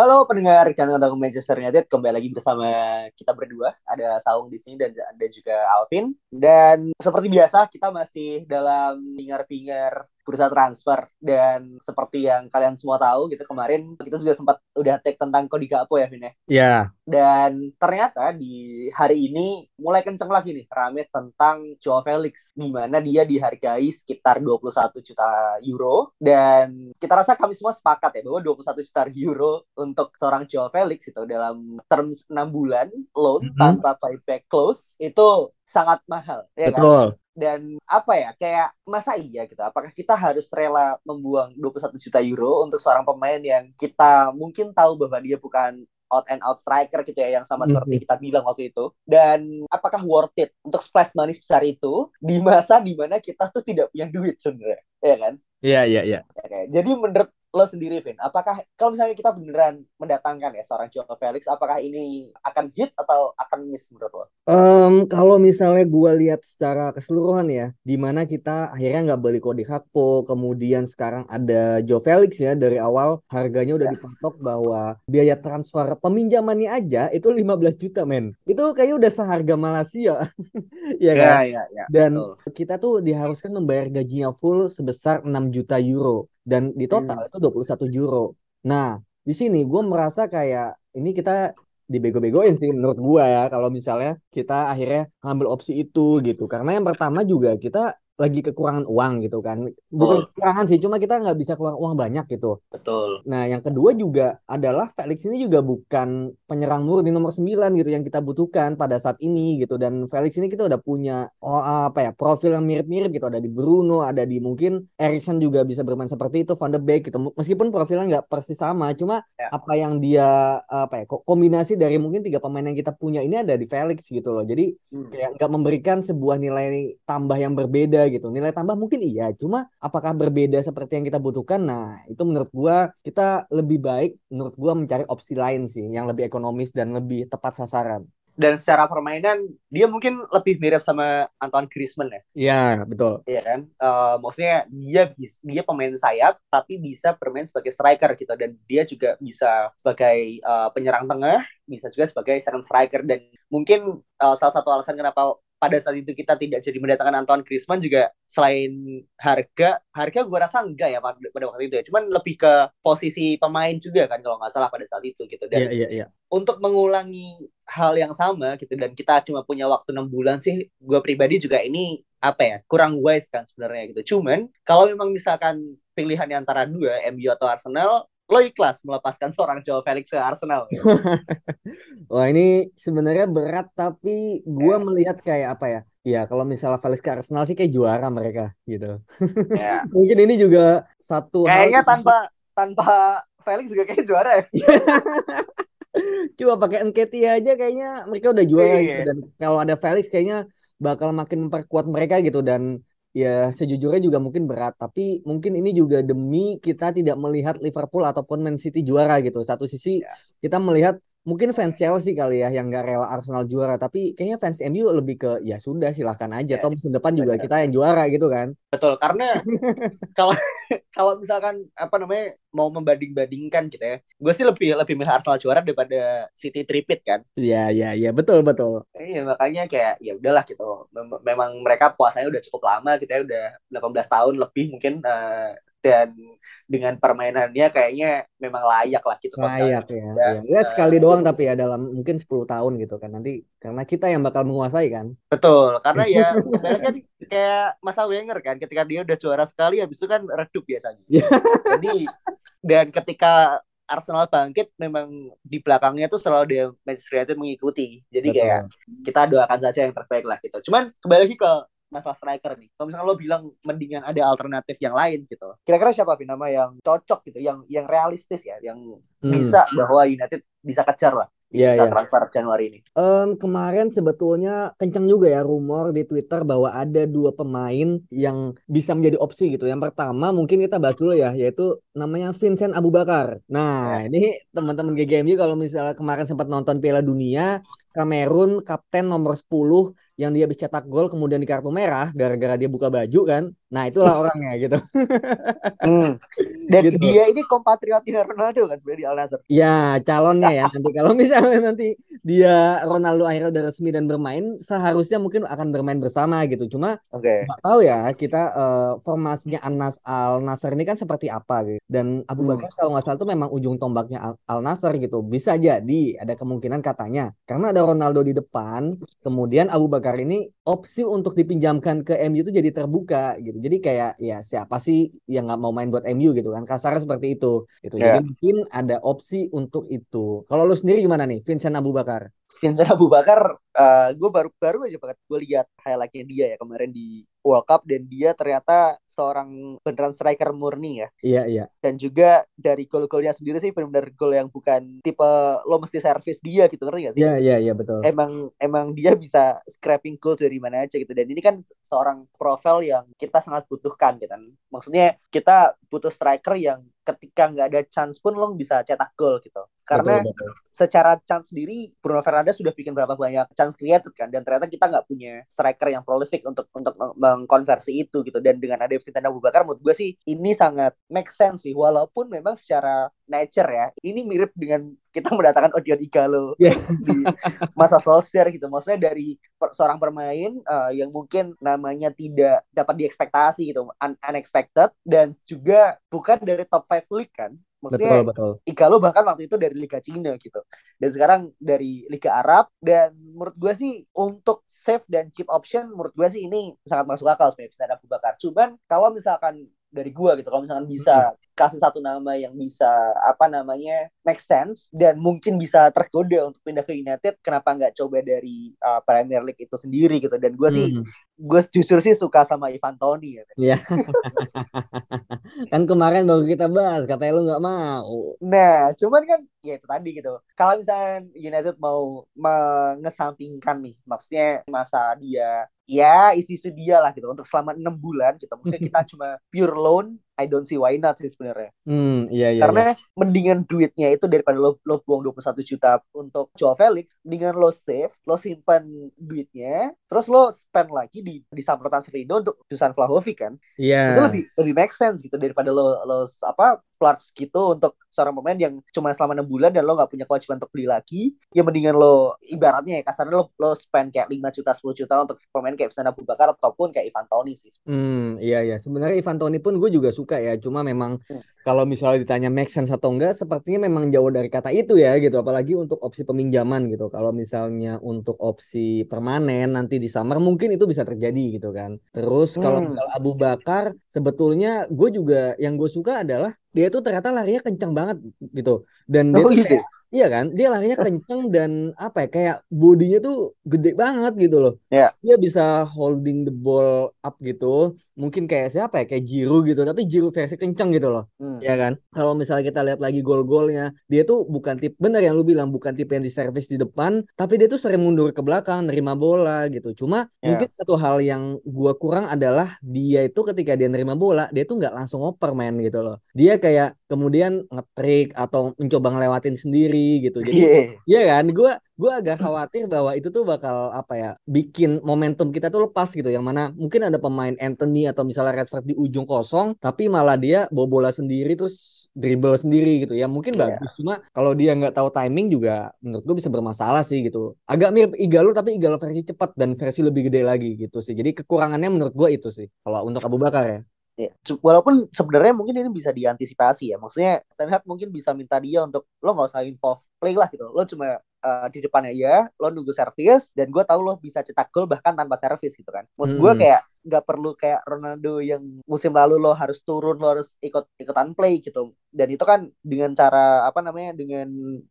Halo pendengar kandang Manchester United, kembali lagi bersama kita berdua. Ada Saung di sini dan ada juga Alvin. Dan seperti biasa, kita masih dalam pingar-pingar bursa transfer dan seperti yang kalian semua tahu gitu kemarin kita juga sempat udah take tentang Cody Gakpo ya Vin ya. Iya. Dan ternyata di hari ini mulai kenceng lagi nih rame tentang Joao Felix di mana dia dihargai sekitar 21 juta euro dan kita rasa kami semua sepakat ya bahwa 21 juta euro untuk seorang Joao Felix itu dalam terms 6 bulan loan mm -hmm. tanpa buyback close itu sangat mahal ya Betul. Kan? Dan apa ya kayak masa iya gitu apakah kita harus rela membuang 21 juta euro untuk seorang pemain yang kita mungkin tahu bahwa dia bukan out and out striker gitu ya yang sama mm-hmm. seperti kita bilang waktu itu dan apakah worth it untuk splash money sebesar itu di masa di mana kita tuh tidak punya duit sebenarnya ya kan Iya, iya, iya. Jadi menurut lo sendiri, Vin, apakah kalau misalnya kita beneran mendatangkan ya seorang Joao Felix, apakah ini akan hit atau akan miss menurut lo? Um, kalau misalnya gue lihat secara keseluruhan ya, di mana kita akhirnya nggak beli Cody Hakpo, kemudian sekarang ada Joe Felix ya dari awal harganya udah ya. dipatok bahwa biaya transfer peminjamannya aja itu 15 juta men, itu kayaknya udah seharga Malaysia, ya kan? Ya, ya, ya, Dan betul. kita tuh diharuskan membayar gajinya full sebesar 6 juta euro dan di total hmm. itu 21 euro. Nah, di sini gue merasa kayak ini kita dibego-begoin sih menurut gue ya kalau misalnya kita akhirnya ngambil opsi itu gitu. Karena yang pertama juga kita lagi kekurangan uang gitu kan. Bukan oh. kekurangan sih, cuma kita nggak bisa keluar uang banyak gitu. Betul. Nah, yang kedua juga adalah Felix ini juga bukan penyerang murni nomor 9 gitu yang kita butuhkan pada saat ini gitu. Dan Felix ini kita udah punya oh, apa ya, profil yang mirip-mirip gitu. Ada di Bruno, ada di mungkin Erikson juga bisa bermain seperti itu, Van de Beek gitu. Meskipun profilnya nggak persis sama, cuma ya. apa yang dia apa ya, kombinasi dari mungkin tiga pemain yang kita punya ini ada di Felix gitu loh. Jadi hmm. kayak nggak memberikan sebuah nilai tambah yang berbeda gitu. Nilai tambah mungkin iya, cuma apakah berbeda seperti yang kita butuhkan? Nah, itu menurut gua kita lebih baik menurut gua mencari opsi lain sih yang lebih ekonomis dan lebih tepat sasaran. Dan secara permainan dia mungkin lebih mirip sama Antoine Griezmann ya. Iya, betul. Iya kan? Uh, maksudnya dia dia pemain sayap tapi bisa bermain sebagai striker gitu dan dia juga bisa sebagai uh, penyerang tengah, bisa juga sebagai second striker dan mungkin uh, salah satu alasan kenapa pada saat itu kita tidak jadi mendatangkan Antoine Griezmann juga selain harga harga gue rasa enggak ya pada, pada waktu itu ya. Cuman lebih ke posisi pemain juga kan kalau nggak salah pada saat itu gitu. Dan yeah, yeah, yeah. untuk mengulangi hal yang sama gitu dan kita cuma punya waktu enam bulan sih gue pribadi juga ini apa ya kurang wise kan sebenarnya gitu. Cuman kalau memang misalkan pilihan antara dua MU atau Arsenal lo ikhlas melepaskan seorang Joao Felix ke Arsenal. Wah ini sebenarnya berat tapi gue yeah. melihat kayak apa ya? Ya kalau misalnya Felix ke Arsenal sih kayak juara mereka gitu. Yeah. Mungkin ini juga satu. Kayaknya hal tanpa tanpa Felix juga kayak juara ya. Coba pakai Nketiah aja kayaknya mereka udah juara yeah. gitu dan kalau ada Felix kayaknya bakal makin memperkuat mereka gitu dan ya sejujurnya juga mungkin berat tapi mungkin ini juga demi kita tidak melihat Liverpool ataupun Man City juara gitu satu sisi ya. kita melihat mungkin fans Chelsea kali ya yang nggak rela Arsenal juara tapi kayaknya fans MU lebih ke ya sudah silahkan aja ya, musim depan juga benar. kita yang juara gitu kan betul karena kalau kalau misalkan apa namanya mau membanding-bandingkan gitu ya gue sih lebih lebih milih Arsenal juara daripada City tripit kan. Iya iya iya. Betul betul. Iya makanya kayak ya udahlah gitu. Mem memang mereka puasanya udah cukup lama kita gitu ya udah 18 tahun lebih mungkin uh, dan dengan permainannya kayaknya memang layak lah gitu layak ya, ya. ya. ya sekali doang tapi ya dalam mungkin 10 tahun gitu kan nanti karena kita yang bakal menguasai kan betul karena ya kan kayak masa Wenger kan ketika dia udah juara sekali habis itu kan redup biasanya iya. jadi dan ketika Arsenal bangkit memang di belakangnya tuh selalu dia Manchester United mengikuti jadi Betul. kayak kita doakan saja yang terbaik lah gitu cuman kembali lagi ke masalah striker nih. Kalau misalnya lo bilang mendingan ada alternatif yang lain gitu. Kira-kira siapa sih nama yang cocok gitu, yang yang realistis ya, yang hmm. bisa bahwa United bisa kejar lah Iya, bisa iya. transfer Januari ini. Um, kemarin sebetulnya kencang juga ya rumor di Twitter bahwa ada dua pemain yang bisa menjadi opsi gitu. Yang pertama mungkin kita bahas dulu ya, yaitu namanya Vincent Abu Bakar. Nah, ya. ini teman-teman GGMJ kalau misalnya kemarin sempat nonton Piala Dunia, Kamerun kapten nomor 10 yang dia bisa cetak gol kemudian di kartu merah gara-gara dia buka baju kan. Nah, itulah orangnya gitu. hmm. Dan gitu. dia ini kompatriotnya Ronaldo kan sebenarnya di Al Nassr. Ya, calonnya ya nanti kalau misalnya nanti dia Ronaldo akhirnya udah resmi dan bermain, seharusnya mungkin akan bermain bersama gitu. Cuma okay. tahu ya kita uh, formasinya Anas Al Nassr ini kan seperti apa gitu. Dan Abu Bakar hmm. kalau nggak salah itu memang ujung tombaknya Al, Al Nassr gitu. Bisa jadi ada kemungkinan katanya karena ada Ronaldo di depan, kemudian Abu Bakar ini opsi untuk dipinjamkan ke MU itu jadi terbuka gitu. Jadi kayak ya siapa sih yang nggak mau main buat MU gitu kan kasar seperti itu gitu. Yeah. Jadi mungkin ada opsi untuk itu. Kalau lu sendiri gimana nih, Vincent Abu Bakar? Vincent Abu Bakar, uh, gue baru baru aja banget gue lihat highlightnya dia ya kemarin di World Cup dan dia ternyata seorang beneran striker murni ya. Iya iya. Dan juga dari gol-golnya sendiri sih benar-benar gol yang bukan tipe lo mesti servis dia gitu ngerti gak sih? Iya iya iya betul. Emang emang dia bisa scrapping goal dari mana aja gitu dan ini kan seorang profil yang kita sangat butuhkan gitu kan. Maksudnya kita butuh striker yang ketika nggak ada chance pun lo bisa cetak gol gitu. Karena betul, betul. secara chance sendiri Bruno Fernandes sudah bikin berapa banyak chance created kan dan ternyata kita nggak punya striker yang prolific untuk untuk mengkonversi itu gitu dan dengan ada Vincent Abu Bakar menurut gue sih ini sangat make sense sih walaupun memang secara nature ya ini mirip dengan kita mendatangkan Odion Igalo yeah. di masa Solskjaer gitu maksudnya dari per, seorang pemain uh, yang mungkin namanya tidak dapat diekspektasi gitu un unexpected dan juga bukan dari top 5 league kan Maksudnya betul, betul. Igalo bahkan waktu itu dari Liga Cina gitu. Dan sekarang dari Liga Arab. Dan menurut gue sih untuk safe dan cheap option menurut gue sih ini sangat masuk akal sebenarnya bisa Abu Bakar. Cuman kalau misalkan dari gue gitu kalau misalkan bisa kasih satu nama yang bisa apa namanya make sense dan mungkin bisa tergoda untuk pindah ke United kenapa nggak coba dari uh, Premier League itu sendiri gitu dan gue sih hmm. gue jujur sih suka sama Ivan Toni ya Iya. kan kemarin baru kita bahas katanya lu nggak mau. Nah, cuman kan ya itu tadi gitu. Kalau misalnya United mau mengesampingkan nih, maksudnya masa dia ya isi-isi dia lah gitu untuk selama enam bulan gitu. Maksudnya kita cuma pure loan I don't see why not sih sebenarnya. Hmm, iya iya. Karena iya. mendingan duitnya itu daripada lo lo buang 21 juta untuk Joao Felix, mendingan lo save, lo simpan duitnya, terus lo spend lagi di di Samprotan Sevindo untuk Dusan Vlahovic kan. Iya. Yeah. lebih lebih make sense gitu daripada lo lo apa plus gitu untuk seorang pemain yang cuma selama enam bulan dan lo nggak punya kewajiban untuk beli lagi ya mendingan lo ibaratnya ya kasarnya lo lo spend kayak 5 juta 10 juta untuk pemain kayak Vincent Abu Bakar ataupun kayak Ivan Toni sih hmm iya iya sebenarnya Ivan Toni pun gue juga suka ya cuma memang hmm. kalau misalnya ditanya make sense atau enggak sepertinya memang jauh dari kata itu ya gitu apalagi untuk opsi peminjaman gitu kalau misalnya untuk opsi permanen nanti di summer mungkin itu bisa terjadi gitu kan terus kalau hmm. misal Abu Bakar sebetulnya gue juga yang gue suka adalah dia tuh ternyata larinya kencang banget gitu. Dan dia oh, gitu. kayak, iya kan? Dia larinya kencang dan apa ya kayak bodinya tuh gede banget gitu loh. Yeah. dia bisa holding the ball up gitu. Mungkin kayak siapa ya? Kayak Jiru gitu tapi Jiru versi kencang gitu loh. Hmm. ya kan? Kalau misalnya kita lihat lagi gol-golnya dia tuh bukan tip bener yang lu bilang bukan tipe yang di service di depan tapi dia tuh sering mundur ke belakang nerima bola gitu. Cuma yeah. mungkin satu hal yang gua kurang adalah dia itu ketika dia nerima bola dia tuh nggak langsung oper main gitu loh. Dia kayak kemudian ngetrik atau mencoba ngelewatin sendiri gitu. Jadi yeah. ya kan, gue gue agak khawatir bahwa itu tuh bakal apa ya bikin momentum kita tuh lepas gitu. Yang mana mungkin ada pemain Anthony atau misalnya Redford di ujung kosong, tapi malah dia bawa bola sendiri terus dribble sendiri gitu ya mungkin yeah. bagus cuma kalau dia nggak tahu timing juga menurut gue bisa bermasalah sih gitu agak mirip Igalo tapi Igalo versi cepat dan versi lebih gede lagi gitu sih jadi kekurangannya menurut gue itu sih kalau untuk Abu Bakar ya Ya, walaupun sebenarnya mungkin ini bisa diantisipasi ya. Maksudnya Ten Hag mungkin bisa minta dia untuk lo nggak usah involve play lah gitu. Lo cuma uh, di depannya ya lo nunggu servis dan gue tahu lo bisa cetak gol bahkan tanpa servis gitu kan maksud gue hmm. kayak nggak perlu kayak Ronaldo yang musim lalu lo harus turun lo harus ikut ikutan play gitu dan itu kan dengan cara apa namanya dengan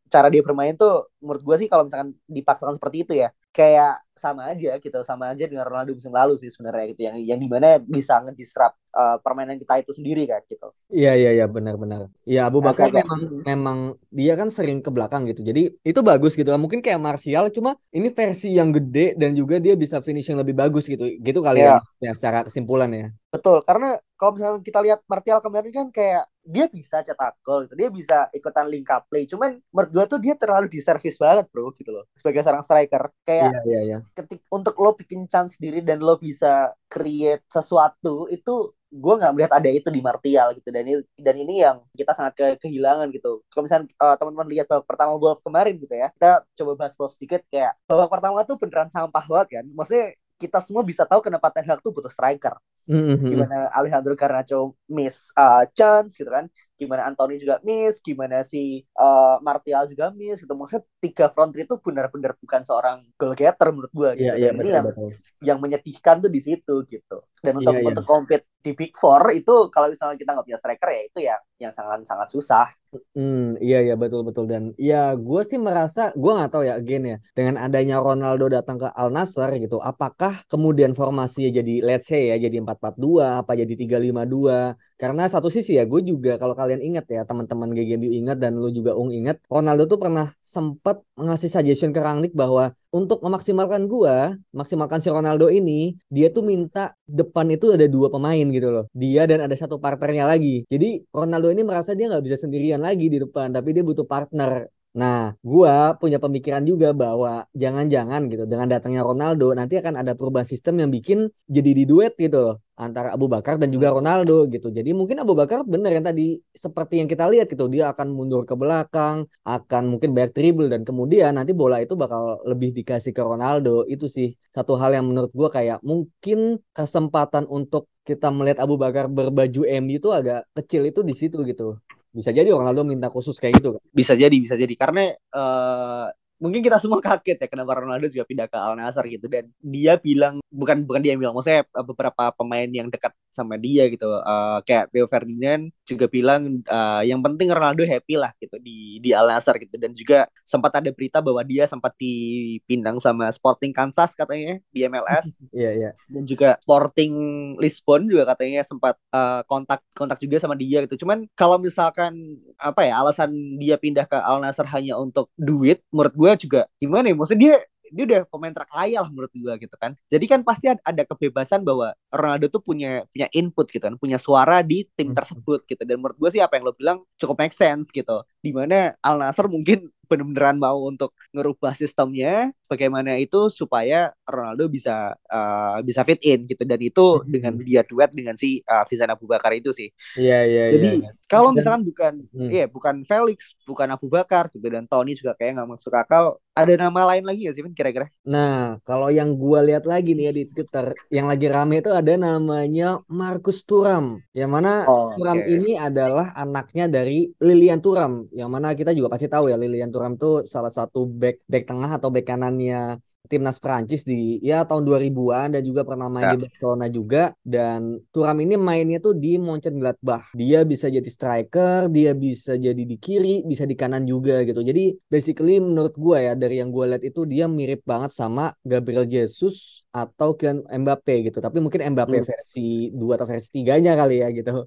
cara dia bermain tuh menurut gue sih kalau misalkan dipaksakan seperti itu ya kayak sama aja gitu sama aja dengan Ronaldo musim lalu sih sebenarnya gitu yang yang di mana bisa ngedisrupt uh, permainan kita itu sendiri kan gitu iya iya iya benar-benar ya Abu Bakar nah, memang memang dia kan sering ke belakang gitu jadi itu bagus gitu mungkin kayak Martial cuma ini versi yang gede dan juga dia bisa finishing lebih bagus gitu gitu kali yeah. ya, ya secara kesimpulan ya betul karena kalau misalnya kita lihat Martial kemarin kan kayak dia bisa cetak gol gitu. Dia bisa ikutan link up play. Cuman menurut gue tuh dia terlalu di service banget, Bro, gitu loh. Sebagai seorang striker kayak iya, iya, iya. Ketik untuk lo bikin chance sendiri dan lo bisa create sesuatu itu gue nggak melihat ada itu di Martial gitu. Dan ini dan ini yang kita sangat ke, kehilangan gitu. Kalau misalnya uh, teman-teman lihat babak pertama gol kemarin gitu ya kita coba bahas gol sedikit kayak babak pertama tuh beneran sampah banget kan. Maksudnya kita semua bisa tahu kenapa Ten Hag tuh butuh striker Mm-hmm. Gimana Alejandro Garnacho miss uh, chance gitu kan. Gimana Anthony juga miss, gimana si uh, Martial juga miss gitu. Maksudnya tiga front three itu benar-benar bukan seorang goal getter menurut gua gitu. Yeah, yeah, ini yang betul. yang menyedihkan tuh di situ gitu. Dan untuk yeah, yeah. untuk compete di Big Four itu kalau misalnya kita nggak punya striker ya itu ya yang sangat sangat susah. Hmm, iya iya betul betul dan ya gue sih merasa gue nggak tahu ya again ya dengan adanya Ronaldo datang ke Al Nassr gitu apakah kemudian formasinya jadi let's say ya jadi empat 442 apa jadi 352 karena satu sisi ya gue juga kalau kalian ingat ya teman-teman GGMU ingat dan lu juga Ung ingat Ronaldo tuh pernah sempat ngasih suggestion ke Rangnick bahwa untuk memaksimalkan gue maksimalkan si Ronaldo ini dia tuh minta depan itu ada dua pemain gitu loh. Dia dan ada satu partnernya lagi. Jadi Ronaldo ini merasa dia nggak bisa sendirian lagi di depan tapi dia butuh partner Nah, gua punya pemikiran juga bahwa jangan-jangan gitu dengan datangnya Ronaldo nanti akan ada perubahan sistem yang bikin jadi di duet gitu loh antara Abu Bakar dan juga hmm. Ronaldo gitu. Jadi mungkin Abu Bakar benar yang tadi seperti yang kita lihat gitu, dia akan mundur ke belakang, akan mungkin banyak dribble dan kemudian nanti bola itu bakal lebih dikasih ke Ronaldo. Itu sih satu hal yang menurut gua kayak mungkin kesempatan untuk kita melihat Abu Bakar berbaju MU itu agak kecil itu di situ gitu. Bisa jadi Ronaldo minta khusus kayak gitu kan? Bisa jadi, bisa jadi karena uh, mungkin kita semua kaget ya kenapa Ronaldo juga pindah ke Al Nassr gitu. Dan dia bilang bukan bukan dia yang bilang maksudnya eh, beberapa pemain yang dekat sama dia gitu. Uh, kayak Theo Ferdinand juga bilang uh, yang penting Ronaldo happy lah gitu di di Al Nassr gitu. Dan juga sempat ada berita bahwa dia sempat dipindang sama Sporting Kansas katanya di MLS iya yeah, iya yeah. dan juga Sporting Lisbon juga katanya sempat uh, kontak kontak juga sama dia gitu. Cuman kalau misalkan apa ya alasan dia pindah ke Al Nassr hanya untuk duit menurut gue gue juga gimana ya maksudnya dia dia udah pemain terkaya lah menurut gue gitu kan. Jadi kan pasti ada kebebasan bahwa Ronaldo tuh punya punya input gitu kan punya suara di tim hmm. tersebut gitu. Dan menurut gue sih apa yang lo bilang cukup make sense gitu. Di mana Al Nasser mungkin bener-beneran mau untuk ngerubah sistemnya bagaimana itu supaya Ronaldo bisa uh, bisa fit in gitu dan itu hmm. dengan dia duet dengan si uh, Vincent Abu Bakar itu sih. Iya iya Jadi ya, ya. kalau misalkan bukan hmm. iya bukan Felix, bukan Abu Bakar gitu dan Tony juga kayak nggak masuk akal, ada nama lain lagi ya sih kira-kira? Nah, kalau yang gua lihat lagi nih ya di Twitter yang lagi rame itu ada namanya Markus Turam. Yang mana oh, Turam okay. ini adalah anaknya dari Lilian Turam yang mana kita juga pasti tahu ya Lilian Thuram tuh salah satu back back tengah atau back kanannya timnas Prancis di ya tahun 2000-an dan juga pernah main ya. di Barcelona juga dan Turam ini mainnya tuh di Mönchengladbach. Dia bisa jadi striker, dia bisa jadi di kiri, bisa di kanan juga gitu. Jadi basically menurut gue ya dari yang gue lihat itu dia mirip banget sama Gabriel Jesus atau Kylian Mbappe gitu. Tapi mungkin Mbappe hmm. versi 2 atau versi 3-nya kali ya gitu.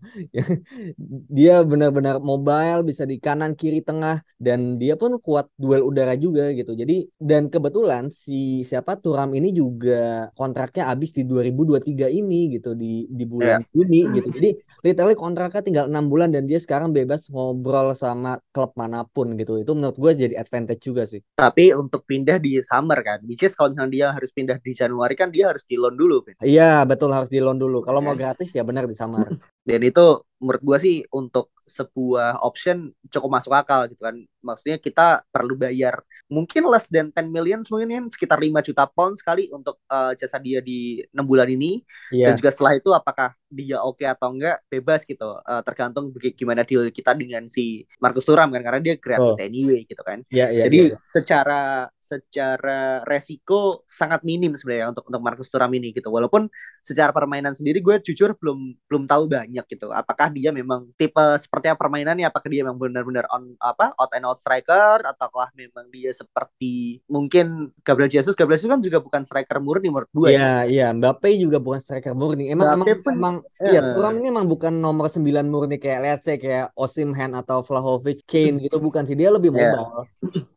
dia benar-benar mobile, bisa di kanan, kiri, tengah dan dia pun kuat duel udara juga gitu. Jadi dan kebetulan si siapa Turam ini juga kontraknya habis di 2023 ini gitu di di bulan yeah. Juni gitu. Jadi literally kontraknya tinggal enam bulan dan dia sekarang bebas ngobrol sama klub mana pun gitu. Itu menurut gue jadi advantage juga sih. Tapi untuk pindah di summer kan, which is kalau misalnya dia harus pindah di Januari kan dia harus di loan dulu. Iya betul harus di loan dulu. Kalau yeah. mau gratis ya benar di summer. Dan itu menurut gue sih untuk sebuah option cukup masuk akal gitu kan. Maksudnya kita perlu bayar mungkin less than 10 million mungkin sekitar 5 juta pound sekali untuk uh, jasa dia di 6 bulan ini. Yeah. Dan juga setelah itu apakah dia oke okay atau enggak bebas gitu. Uh, tergantung gimana deal kita dengan si Marcus Thuram kan karena dia gratis oh. anyway gitu kan. Yeah, yeah, Jadi yeah, yeah. secara secara resiko sangat minim sebenarnya untuk untuk Marcus Thuram ini gitu. Walaupun secara permainan sendiri gue jujur belum belum tahu banyak gitu. Apakah dia memang tipe seperti apa permainannya apakah dia memang benar-benar on apa out and out striker ataukah memang dia seperti mungkin Gabriel Jesus Gabriel Jesus kan juga bukan striker murni menurut gue Iya, iya, Mbappe juga bukan striker murni. Emang Mbappe emang pun- emang eh. iya, Thuram ini emang bukan nomor 9 murni kayak let's say kayak Osimhen atau Vlahovic, Kane gitu bukan sih. Dia lebih Iya. mobile.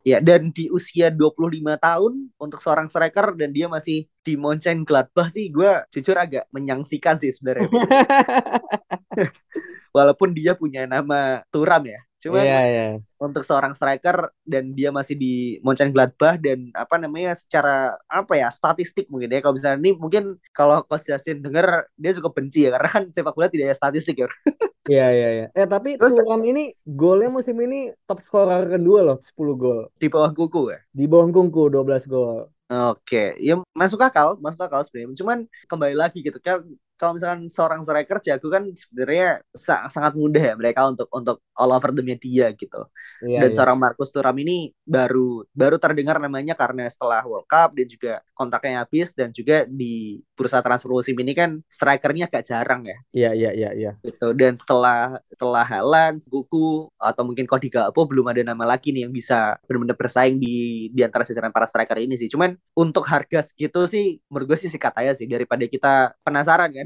Ya, dan di usia 25 tahun untuk seorang striker dan dia masih di Mönchengladbach sih gue jujur agak menyangsikan sih sebenarnya. Walaupun dia punya nama Turam ya. Cuman Iya, iya. untuk seorang striker dan dia masih di Mönchengladbach dan apa namanya secara apa ya statistik mungkin ya kalau misalnya ini mungkin kalau Coach Justin denger dia cukup benci ya karena kan sepak bola tidak ada statistik ya. Iya, iya, iya. Eh, tapi Terus- Thuram ini golnya musim ini top scorer kedua loh, 10 gol. Di bawah kuku ya. Di bawah Kungku 12 gol. Oke, ya masuk akal, masuk akal sebenarnya. Cuman kembali lagi gitu, kayak kalau misalkan seorang striker jago kan sebenarnya sa- sangat mudah ya mereka untuk untuk all over the media gitu. Iya, dan iya. seorang Marcus Thuram ini baru baru terdengar namanya karena setelah World Cup dan juga kontraknya habis dan juga di bursa transfer musim ini kan strikernya agak jarang ya Iya, iya, iya, iya. gitu. Dan setelah setelah Haaland, Guku atau mungkin Cody Gakpo belum ada nama lagi nih yang bisa benar-benar bersaing di di antara jajaran para striker ini sih. Cuman untuk harga segitu sih menurut gue sih sikat aja sih daripada kita penasaran kan.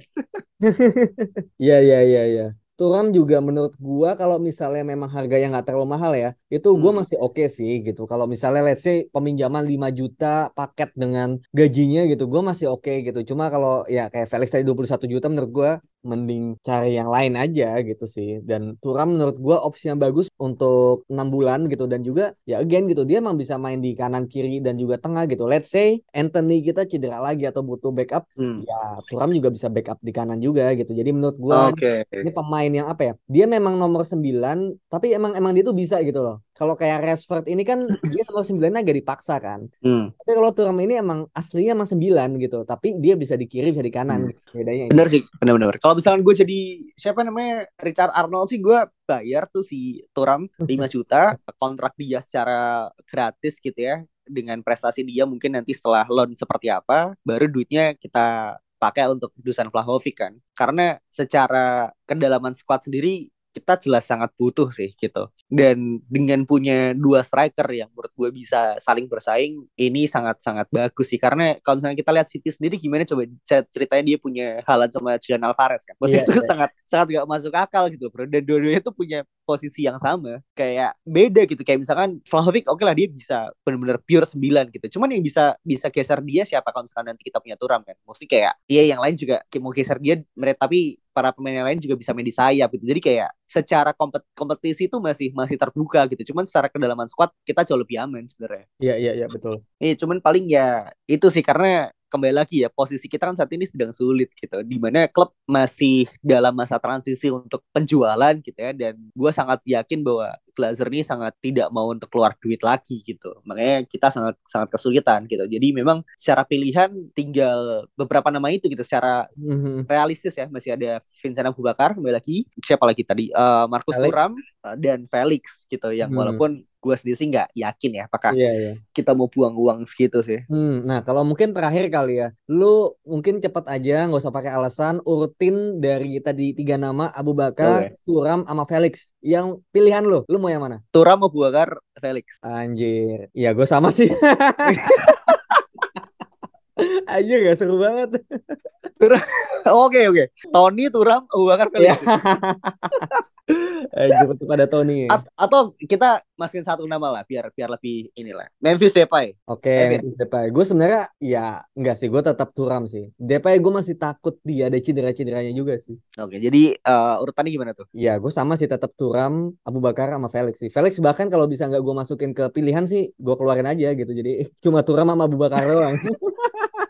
Iya, iya, iya, iya. Thuram juga menurut gua kalau misalnya memang harganya nggak terlalu mahal ya, itu gua Hmm. masih oke sih gitu. Kalau misalnya let's say peminjaman 5 juta paket dengan gajinya gitu, gua masih oke gitu. Cuma kalau ya kayak Felix tadi 21 juta menurut gua mending cari yang lain aja gitu sih. Dan Thuram menurut gua opsi yang bagus untuk enam bulan gitu dan juga ya again gitu dia emang bisa main di kanan kiri dan juga tengah gitu. Let's say Anthony kita cedera lagi atau butuh backup, Hmm. ya Thuram juga bisa backup di kanan juga gitu. Jadi menurut gua Oke. ini pemain yang apa ya? Dia memang nomor 9, tapi emang emang dia tuh bisa gitu loh. Kalau kayak Rashford ini kan dia nomor 9 agak dipaksa kan. Hmm. Tapi kalau Thuram ini emang aslinya emang 9 gitu, tapi dia bisa di kiri, bisa di kanan Hmm. gitu. Bedanya. Bener sih, bener-bener. Kalau misalnya gue jadi siapa namanya Richard Arnold sih gue bayar tuh si Turam 5 juta kontrak dia secara gratis gitu ya dengan prestasi dia mungkin nanti setelah loan seperti apa baru duitnya kita pakai untuk Dusan Vlahovic kan karena secara kedalaman squad sendiri kita jelas sangat butuh sih gitu. Dan dengan punya dua striker yang menurut gue bisa saling bersaing ini sangat-sangat bagus sih. Karena kalau misalnya kita lihat City sendiri gimana coba ceritanya dia punya Haaland sama Julian Alvarez kan? Maksudnya Iya, itu iya. sangat sangat gak masuk akal gitu bro. Dan dua-duanya tuh punya posisi yang sama. Kayak beda gitu. Kayak misalkan Vlahovic oke lah dia bisa benar-benar pure 9 gitu. Cuman yang bisa bisa geser dia siapa? Kalau misalkan nanti kita punya Turam kan? Mesti kayak iya yang lain juga mau geser dia mereka tapi para pemain yang lain juga bisa main di sayap gitu. Jadi kayak secara kompet kompetisi itu masih masih terbuka gitu. Cuman secara kedalaman squad kita jauh lebih aman sebenarnya. Iya, iya, iya, betul. Iya, cuman paling ya itu sih. Karena kembali lagi ya posisi kita kan saat ini sedang sulit gitu, di mana klub masih dalam masa transisi untuk penjualan gitu ya, dan gue sangat yakin bahwa Glazer ini sangat tidak mau untuk keluar duit lagi gitu, makanya kita sangat sangat kesulitan gitu. Jadi memang secara pilihan tinggal beberapa nama itu gitu, secara Mhm. realistis ya masih ada Vincent Abu Bakar kembali lagi, siapa lagi tadi Eh, Marcus Felix. Thuram eh, dan Felix gitu, yang Hmm. walaupun gue sendiri sih nggak yakin ya apakah Iya, iya. kita mau buang uang segitu sih. Hmm, nah kalau mungkin terakhir kali ya, lu mungkin cepet aja, nggak usah pakai alasan, urutin dari tadi tiga nama Abu Bakar, Oke. Thuram, sama Felix. Yang pilihan lu, lu mau yang mana? Turam Abu Bakar Felix. Anjir, iya gue sama sih. Anjir gak seru banget. Oke oke. Tony Turam Abu Bakar Felix. Iya. Anjir untuk pada Tony. At- atau kita masukin satu nama lah biar biar lebih inilah. Memphis Depay. Oke, Oke. Memphis Depay. Gue sebenarnya ya enggak sih, gue tetap Thuram sih. Depay gue masih takut dia ada cedera-cederanya juga sih. Oke, jadi eh, urutannya gimana tuh? Ya, gue sama sih tetap Thuram, Abu Bakar sama Felix sih. Felix bahkan kalau bisa nggak gue masukin ke pilihan sih, gue keluarin aja gitu. Jadi cuma Thuram sama Abu Bakar doang.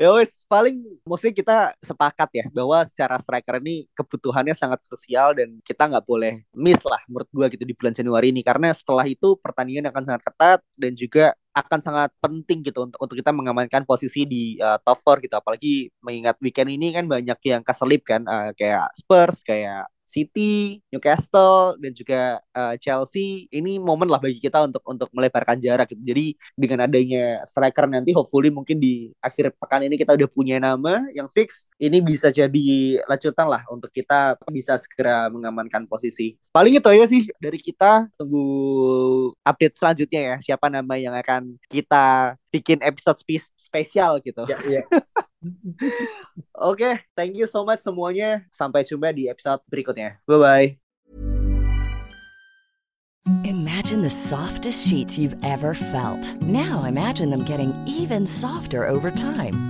Ya wes paling mesti kita sepakat ya bahwa secara striker ini kebutuhannya sangat krusial dan kita nggak boleh miss lah menurut gua gitu di bulan Januari ini. Karena setelah itu pertandingan akan sangat ketat dan juga akan sangat penting gitu untuk untuk kita mengamankan posisi di uh, top 4 gitu. Apalagi mengingat weekend ini kan banyak yang keselip kan uh, kayak Spurs kayak City, Newcastle dan juga uh, Chelsea ini momen lah bagi kita untuk untuk melebarkan jarak gitu. Jadi dengan adanya striker nanti hopefully mungkin di akhir pekan ini kita udah punya nama yang fix ini bisa jadi lanjutan lah untuk kita bisa segera mengamankan posisi. Paling itu aja sih dari kita tunggu update selanjutnya ya siapa nama yang akan kita bikin episode spe spesial gitu. Ya, ya. Oke, okay, thank you so much semuanya. Sampai jumpa di episode berikutnya. Bye bye. Imagine the softest sheets you've ever felt. Now imagine them getting even softer over time.